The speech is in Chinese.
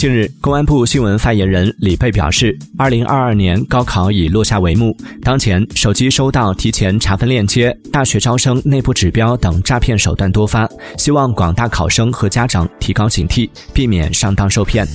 近日公安部新闻发言人李蓓表示二零二二年高考已落下帷幕。当前手机收到提前查分链接大学招生内部指标等诈骗手段多发希望广大考生和家长提高警惕避免上当受骗。